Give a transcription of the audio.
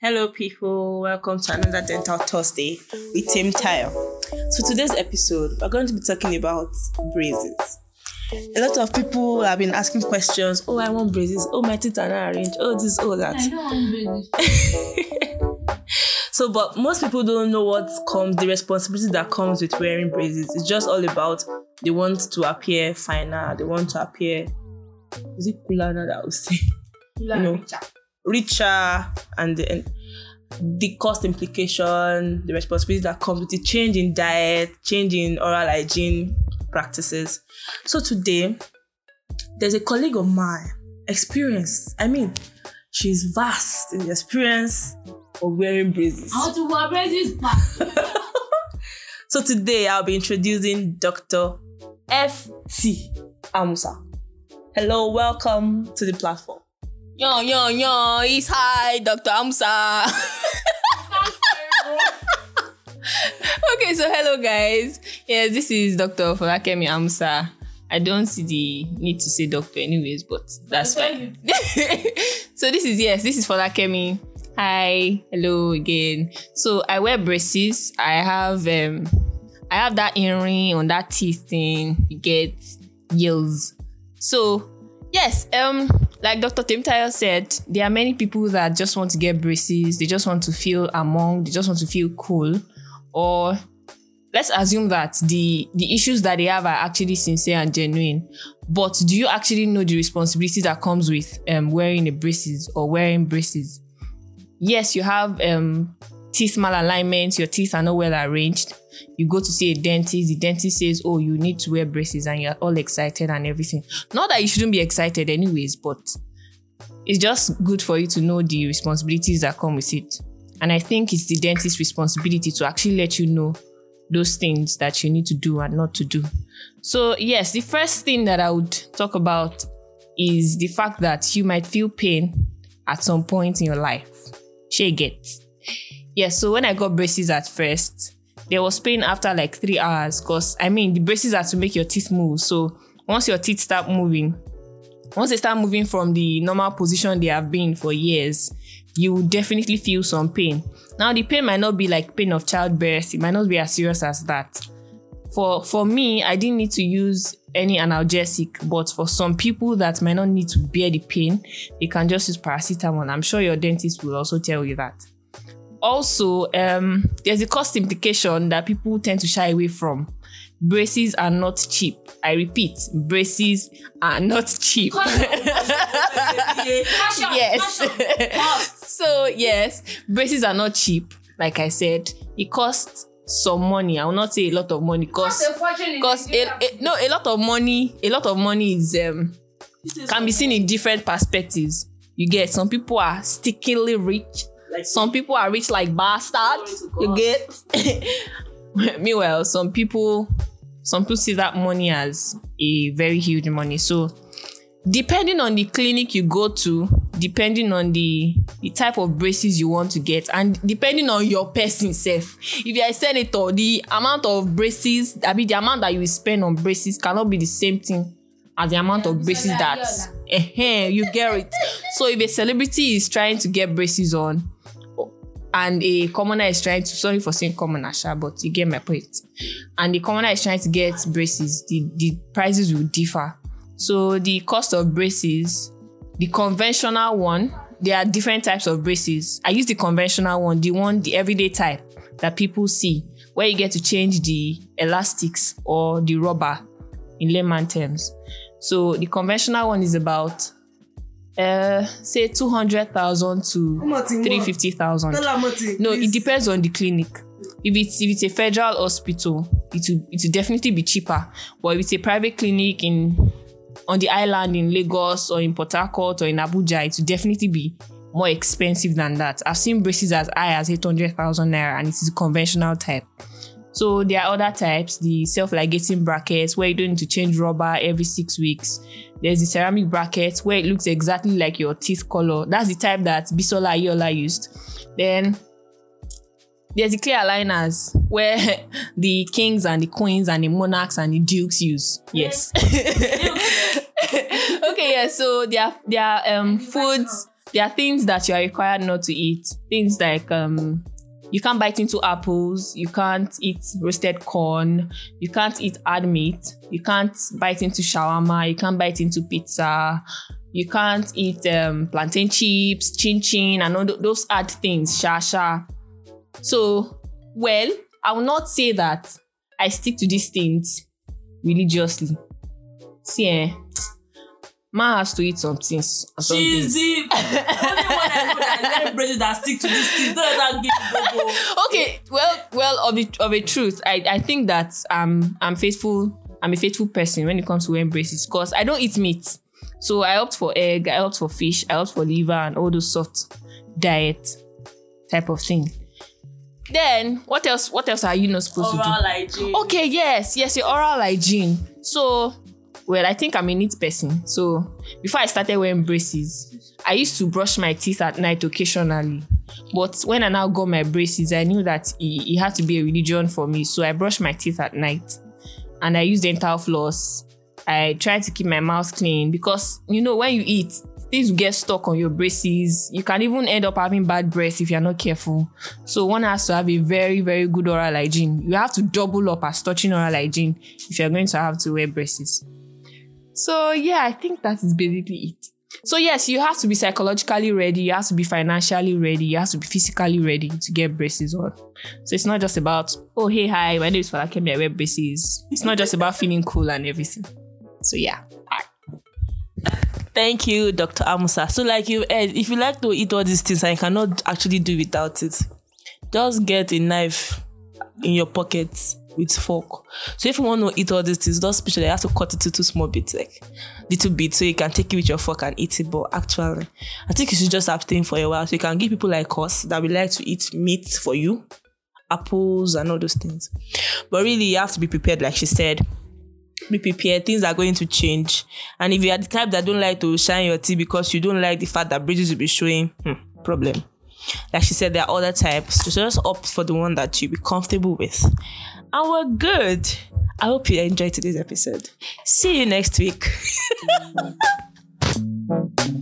Hello, people. Welcome to another Dental Thursday with Tim Tayo. So, today's episode, we're going to be talking about braces. A lot of people have been asking questions. Oh, I want braces. Oh, my teeth are not arranged. Oh, this, oh, that. I don't want braces. So, but most people don't know what comes, the responsibility that comes with wearing braces. It's just all about they want to appear finer, they want to appear, is it cooler now that I would say? You know. richer. Richer and the, and the cost implication, the responsibility that comes with the change in diet, change in oral hygiene practices. So today, there's a colleague of mine, experienced. I mean, she's vast in the experience of wearing braces. How to wear braces. So today, I'll be introducing Dr. F.T. Amusa. Hello, welcome to the platform. Yo, yo, yo, it's hi, Dr. Amusa. okay, so hello, guys. Yes, this is Dr. Folakemi Amusa. I don't see the need to say doctor, anyways, but that's fine. so, this is, yes, this is Folakemi. Hi, hello again. So, I wear braces. I have, um, I have that earring on that teeth thing. You get yells. So, yes, um, like Dr. Tim Tayo said, there are many people that just want to get braces, they just want to feel among, they just want to feel cool. Or let's assume that the the issues that they have are actually sincere and genuine. But do you actually know the responsibilities that comes with um, wearing a braces or wearing braces? Yes, you have um, teeth malalignment, your teeth are not well arranged. You go to see a dentist, the dentist says, Oh, you need to wear braces, and you're all excited and everything. Not that you shouldn't be excited, anyways, but it's just good for you to know the responsibilities that come with it. And I think it's the dentist's responsibility to actually let you know those things that you need to do and not to do. So, yes, the first thing that I would talk about is the fact that you might feel pain at some point in your life. She gets. Yeah, so when I got braces at first, there was pain after like three hours because I mean the braces are to make your teeth move. So once your teeth start moving, once they start moving from the normal position they have been for years, you will definitely feel some pain. Now the pain might not be like pain of childbirth, it might not be as serious as that. For for me, I didn't need to use any analgesic, but for some people that might not need to bear the pain, they can just use paracetamol. I'm sure your dentist will also tell you that also um there's a cost implication that people tend to shy away from. Braces are not cheap. I repeat braces are not cheap. Yes. So yes braces are not cheap. Like i said it costs some money. I will not say a lot of money. Because because no a lot of money a lot of money is um can be seen in different perspectives. You get some people are stickingly rich Like some people are rich like bastards. You get. Meanwhile, some people, some people see that money as a very huge money. So, depending on the clinic you go to, depending on the the type of braces you want to get, and depending on your person self. If you are a senator, the amount of braces, I mean, the amount that you spend on braces cannot be the same thing as the amount of braces that uh you get it. So if a celebrity is trying to get braces on, and a commoner is trying to sorry for saying commoner, sha, but you get my point. And the commoner is trying to get braces, the, the prices will differ. So the cost of braces, the conventional one, there are different types of braces. I use the conventional one, the one, the everyday type that people see, where you get to change the elastics or the rubber in layman terms. So the conventional one is about uh say 200,000 to much in 350,000. Tell her what it No, it depends on the clinic. If it's if it's a federal hospital, it will it will definitely be cheaper. But if it's a private clinic in on the island in Lagos or in Port Harcourt or in Abuja, it will definitely be more expensive than that. I've seen braces as high as 800,000 naira and it is a conventional type. So there are other types, the self-ligating brackets where you don't need to change rubber every six weeks. There's the ceramic bracket where it looks exactly like your teeth color. That's the type that Bisola Aiyeola used. Then there's the clear aligners where the kings and the queens and the monarchs and the dukes use. Yes. okay, yeah. So there are there are um foods there are things that you are required not to eat. Things like um you can't bite into apples, you can't eat roasted corn, you can't eat hard meat, you can't bite into shawarma, you can't bite into pizza, you can't eat um, plantain chips, chin chin, and all th- those hard things, sha sha. So, well, I will not say that I stick to these things religiously. See, eh, man has to eat some things. some She's days. the only one I know that braces that stick to this thing. Don't that okay well well of a, of a truth i i think that um i'm faithful i'm a faithful person when it comes to wearing braces because i don't eat meat so i opt for egg i opt for fish i opt for liver and all those soft diet type of thing then what else what else are you not supposed to do Oral hygiene. Okay, yes, yes, your oral hygiene. So, well, I think I'm a neat person. So, before I started wearing braces, I used to brush my teeth at night occasionally. But when I now got my braces, I knew that it, it had to be a religion for me. So, I brush my teeth at night and I use dental floss. I try to keep my mouth clean because, you know, when you eat, things get stuck on your braces. You can even end up having bad breath if you're not careful. So one has to have a very, very good oral hygiene. You have to double up as touching oral hygiene if you're going to have to wear braces. So yeah, I think that is basically it. So yes, you have to be psychologically ready, you have to be financially ready, you have to be physically ready to get braces on. So it's not just about, oh hey hi, my name is Folakemi, I wear braces. It's not just about feeling cool and everything. So yeah. Thank you, Dr. Amusa. So, like you, eh, if you like to eat all these things and you cannot actually do without it, just get a knife in your pocket with fork. So, if you want to eat all these things, just picture that you have to cut it into small bits, like little bits, so you can take it with your fork and eat it. But actually, I think you should just abstain for a while, so you can give people like us that we like to eat meat for you, apples and all those things. But really, you have to be prepared, like she said be prepared things are going to change and if you are the type that don't like to shine your teeth because you don't like the fact that bridges will be showing hmm, problem like she said, there are other types. So just opt for the one that you'll be comfortable with. And we're good. I hope you enjoyed today's episode. See you next week.